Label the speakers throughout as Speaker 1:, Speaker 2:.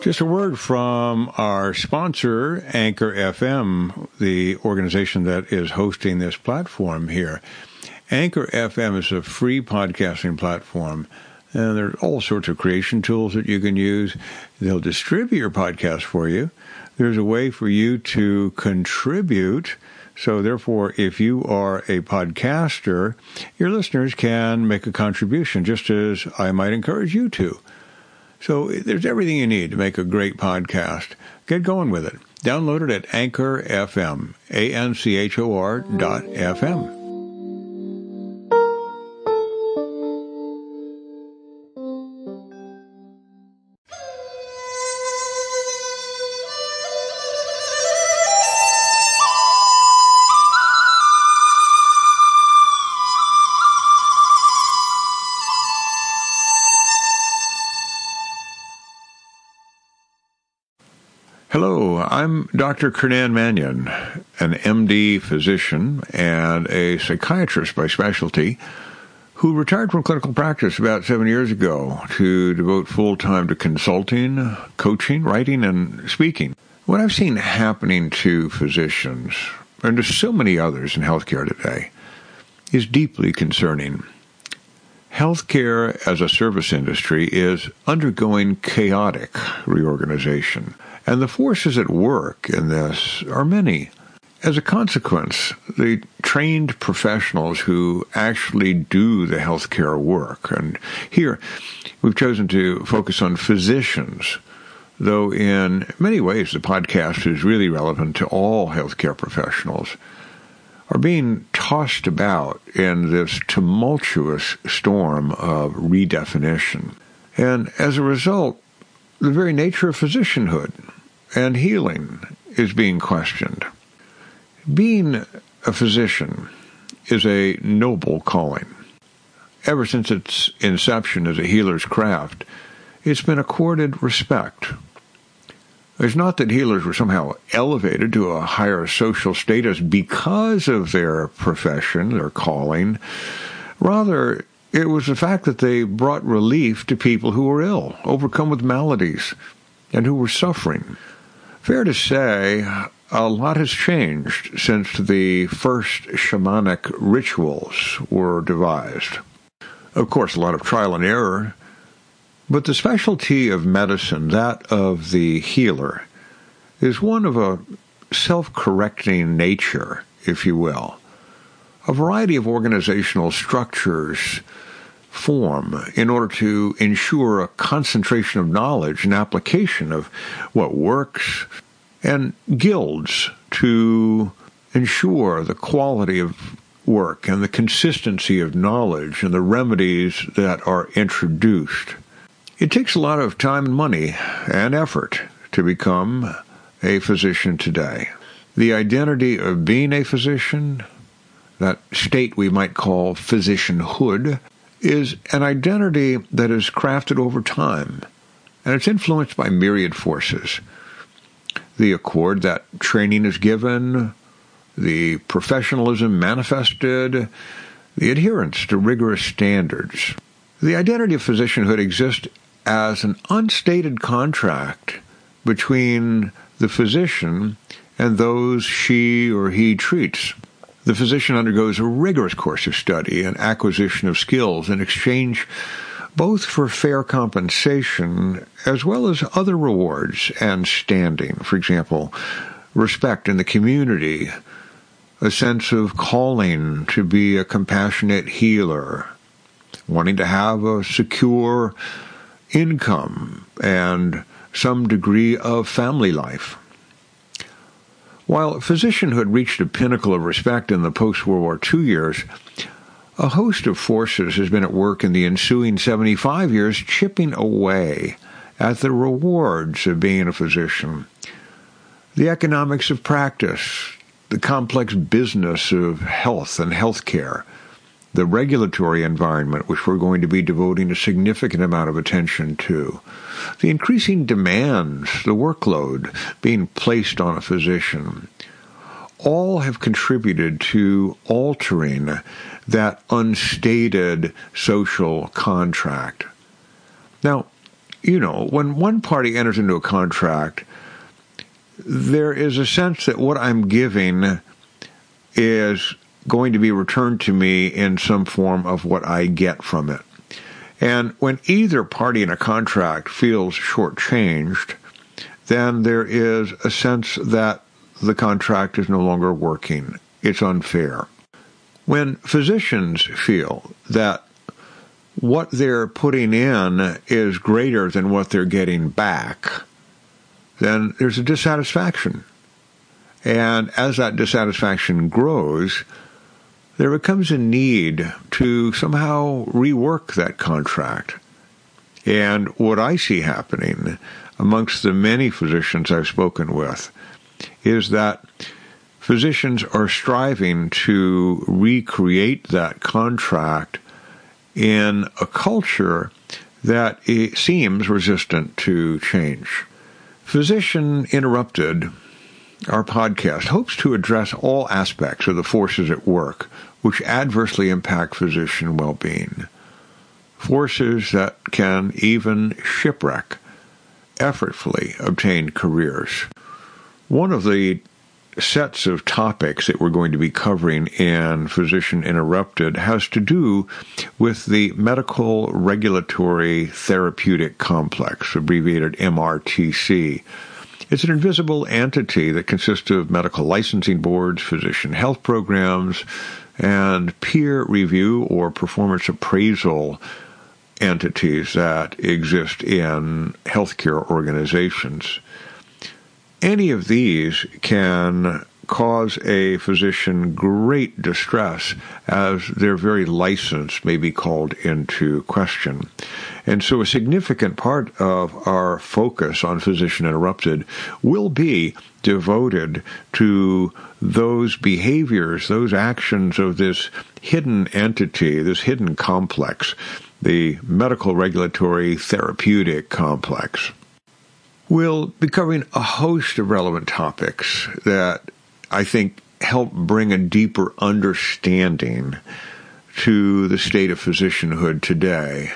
Speaker 1: Just a word from our sponsor, Anchor FM, the organization that is hosting this platform here. Anchor FM is a free podcasting platform. And there are all sorts of creation tools that you can use. They'll distribute your podcast for you. There's a way for you to contribute. So, therefore, if you are a podcaster, your listeners can make a contribution, just as I might encourage you to. So there's everything you need to make a great podcast. Get going with it. Download it at Anchor FM, A-N-C-H-O-R dot F-M. I'm Dr. Kernan Manion, an MD physician and a psychiatrist by specialty who retired from clinical practice about seven years ago to devote full time to consulting, coaching, writing, and speaking. What I've seen happening to physicians, and to so many others in healthcare today, is deeply concerning. Healthcare as a service industry is undergoing chaotic reorganization. And the forces at work in this are many. As a consequence, the trained professionals who actually do the healthcare work, and here we've chosen to focus on physicians, though in many ways the podcast is really relevant to all healthcare professionals, are being tossed about in this tumultuous storm of redefinition. And as a result, the very nature of physicianhood and healing is being questioned. Being a physician is a noble calling. Ever since its inception as a healer's craft, it's been accorded respect. It's not that healers were somehow elevated to a higher social status because of their profession, their calling. Rather, it was the fact that they brought relief to people who were ill, overcome with maladies, and who were suffering. Fair to say, a lot has changed since the first shamanic rituals were devised. Of course, a lot of trial and error, but the specialty of medicine, that of the healer, is one of a self correcting nature, if you will. A variety of organizational structures form in order to ensure a concentration of knowledge and application of what works, and guilds to ensure the quality of work and the consistency of knowledge and the remedies that are introduced. It takes a lot of time and money and effort to become a physician today. The identity of being a physician, that state we might call physicianhood, is an identity that is crafted over time, and it's influenced by myriad forces. The accord that training is given, the professionalism manifested, the adherence to rigorous standards. The identity of physicianhood exists as an unstated contract between the physician and those she or he treats. The physician undergoes a rigorous course of study and acquisition of skills in exchange both for fair compensation as well as other rewards and standing. For example, respect in the community, a sense of calling to be a compassionate healer, wanting to have a secure income and some degree of family life. While physicianhood reached a pinnacle of respect in the post World War II years, a host of forces has been at work in the ensuing 75 years, chipping away at the rewards of being a physician. The economics of practice, the complex business of health and healthcare, the regulatory environment, which we're going to be devoting a significant amount of attention to, the increasing demands, the workload being placed on a physician, all have contributed to altering that unstated social contract. Now, you know, when one party enters into a contract, there is a sense that what I'm giving is going to be returned to me in some form of what I get from it. And when either party in a contract feels shortchanged, then there is a sense that the contract is no longer working. It's unfair. When physicians feel that what they're putting in is greater than what they're getting back, then there's a dissatisfaction. And as that dissatisfaction grows, there becomes a need to somehow rework that contract. And what I see happening amongst the many physicians I've spoken with is that physicians are striving to recreate that contract in a culture that seems resistant to change. Physician Interrupted, our podcast, hopes to address all aspects of the forces at work which adversely impact physician well being. Forces that can even shipwreck effortfully obtained careers. One of the sets of topics that we're going to be covering in Physician Interrupted has to do with the medical regulatory therapeutic complex, abbreviated MRTC. It's an invisible entity that consists of medical licensing boards, physician health programs, and peer review or performance appraisal entities that exist in healthcare organizations. Any of these can cause a physician great distress as their very license may be called into question. And so a significant part of our focus on Physician Interrupted will be devoted to those behaviors, those actions of this hidden entity, this hidden complex, the medical regulatory therapeutic complex. We'll be covering a host of relevant topics that I think help bring a deeper understanding to the state of physicianhood today.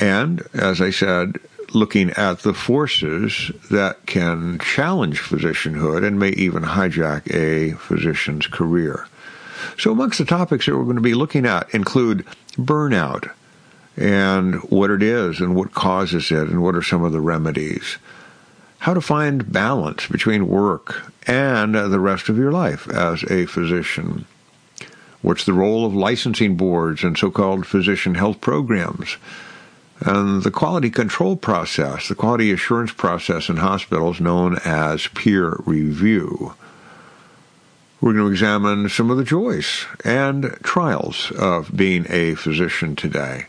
Speaker 1: And, as I said, looking at the forces that can challenge physicianhood and may even hijack a physician's career. So, amongst the topics that we're going to be looking at include burnout and what it is and what causes it and what are some of the remedies how to find balance between work and the rest of your life as a physician. What's the role of licensing boards and so called physician health programs? And the quality control process, the quality assurance process in hospitals known as peer review. We're going to examine some of the joys and trials of being a physician today.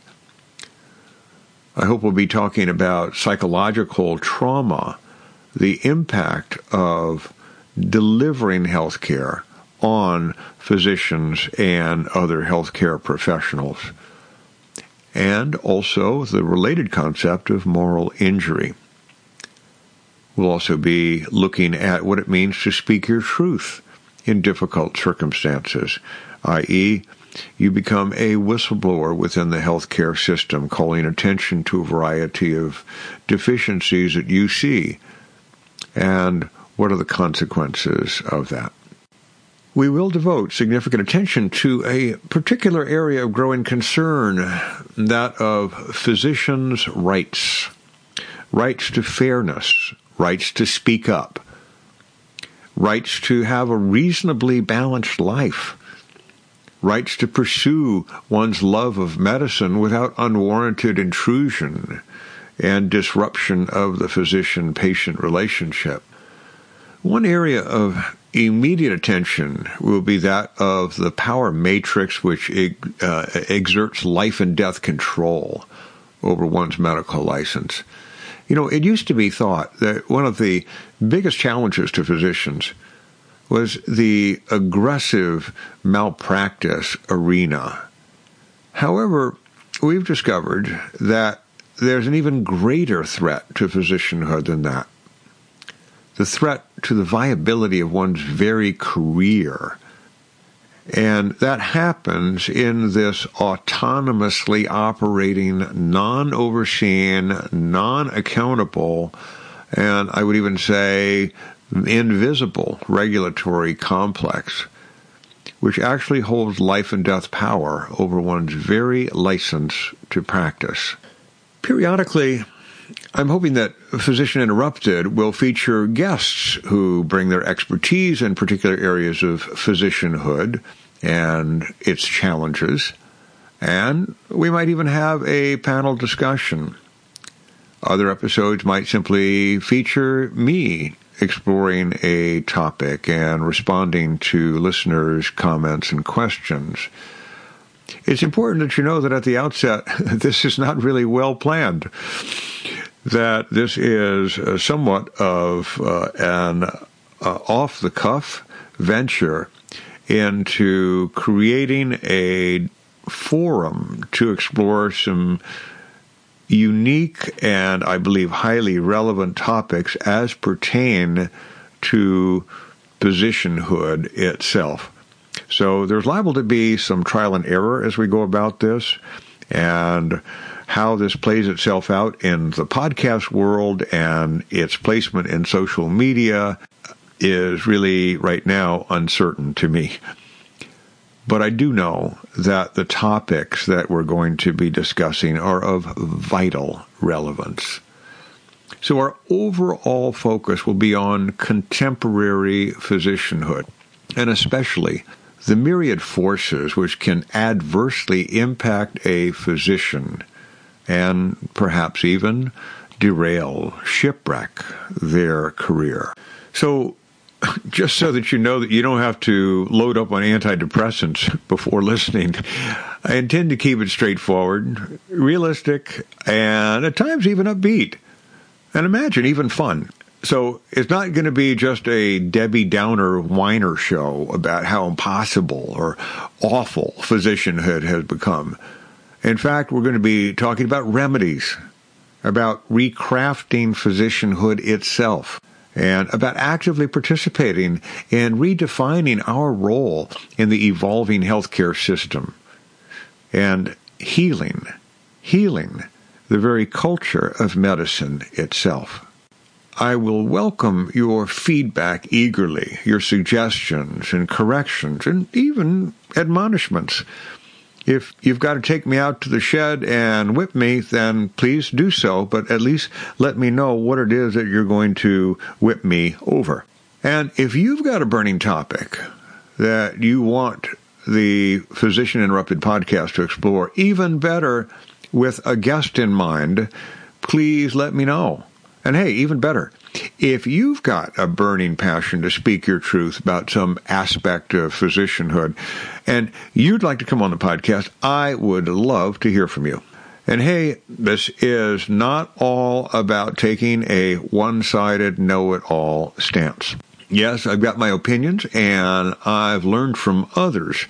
Speaker 1: I hope we'll be talking about psychological trauma the impact of delivering health care on physicians and other healthcare professionals, and also the related concept of moral injury. We'll also be looking at what it means to speak your truth in difficult circumstances, i.e., you become a whistleblower within the healthcare system, calling attention to a variety of deficiencies that you see and what are the consequences of that? We will devote significant attention to a particular area of growing concern, that of physicians' rights, rights to fairness, rights to speak up, rights to have a reasonably balanced life, rights to pursue one's love of medicine without unwarranted intrusion and disruption of the physician patient relationship. One area of immediate attention will be that of the power matrix which uh, exerts life and death control over one's medical license. You know, it used to be thought that one of the biggest challenges to physicians was the aggressive malpractice arena. However, we've discovered that there's an even greater threat to physicianhood than that. The threat to the viability of one's very career. And that happens in this autonomously operating, non overseen, non accountable, and I would even say invisible regulatory complex, which actually holds life and death power over one's very license to practice. Periodically, I'm hoping that Physician Interrupted will feature guests who bring their expertise in particular areas of physicianhood and its challenges, and we might even have a panel discussion. Other episodes might simply feature me exploring a topic and responding to listeners' comments and questions. It's important that you know that at the outset, this is not really well planned that this is uh, somewhat of uh, an uh, off the cuff venture into creating a forum to explore some unique and I believe highly relevant topics as pertain to physicianhood itself. So there's liable to be some trial and error as we go about this, and how this plays itself out in the podcast world and its placement in social media is really right now uncertain to me. But I do know that the topics that we're going to be discussing are of vital relevance. So our overall focus will be on contemporary physicianhood, and especially the myriad forces which can adversely impact a physician and perhaps even derail, shipwreck their career. So, just so that you know that you don't have to load up on antidepressants before listening, I intend to keep it straightforward, realistic, and at times even upbeat. And imagine, even fun. So it's not going to be just a Debbie Downer whiner show about how impossible or awful physicianhood has become. In fact, we're going to be talking about remedies, about recrafting physicianhood itself, and about actively participating in redefining our role in the evolving healthcare system and healing, healing the very culture of medicine itself. I will welcome your feedback eagerly, your suggestions and corrections, and even admonishments. If you've got to take me out to the shed and whip me, then please do so, but at least let me know what it is that you're going to whip me over. And if you've got a burning topic that you want the Physician Interrupted podcast to explore, even better with a guest in mind, please let me know. And hey, even better, if you've got a burning passion to speak your truth about some aspect of physicianhood and you'd like to come on the podcast, I would love to hear from you. And hey, this is not all about taking a one sided know it all stance. Yes, I've got my opinions and I've learned from others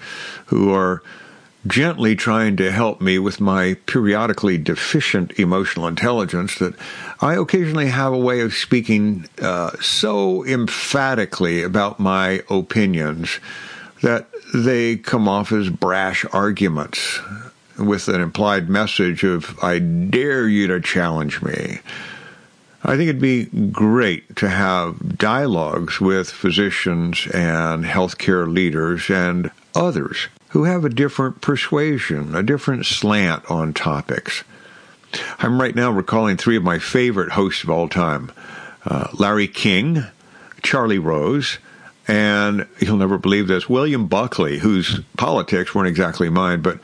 Speaker 1: who are gently trying to help me with my periodically deficient emotional intelligence that I occasionally have a way of speaking uh, so emphatically about my opinions that they come off as brash arguments with an implied message of, I dare you to challenge me. I think it'd be great to have dialogues with physicians and healthcare leaders and others who have a different persuasion, a different slant on topics. I'm right now recalling three of my favorite hosts of all time uh, Larry King, Charlie Rose, and you'll never believe this, William Buckley, whose politics weren't exactly mine, but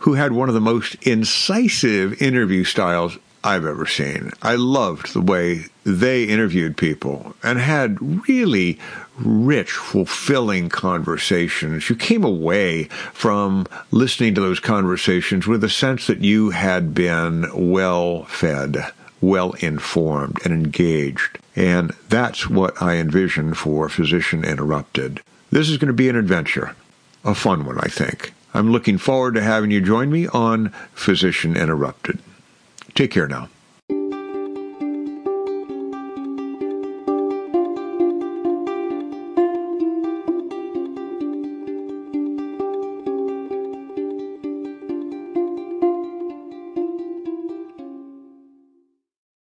Speaker 1: who had one of the most incisive interview styles I've ever seen. I loved the way they interviewed people and had really rich, fulfilling conversations. You came away from listening to those conversations with a sense that you had been well fed, well informed, and engaged. And that's what I envision for Physician Interrupted. This is going to be an adventure, a fun one, I think. I'm looking forward to having you join me on Physician Interrupted. Take care now.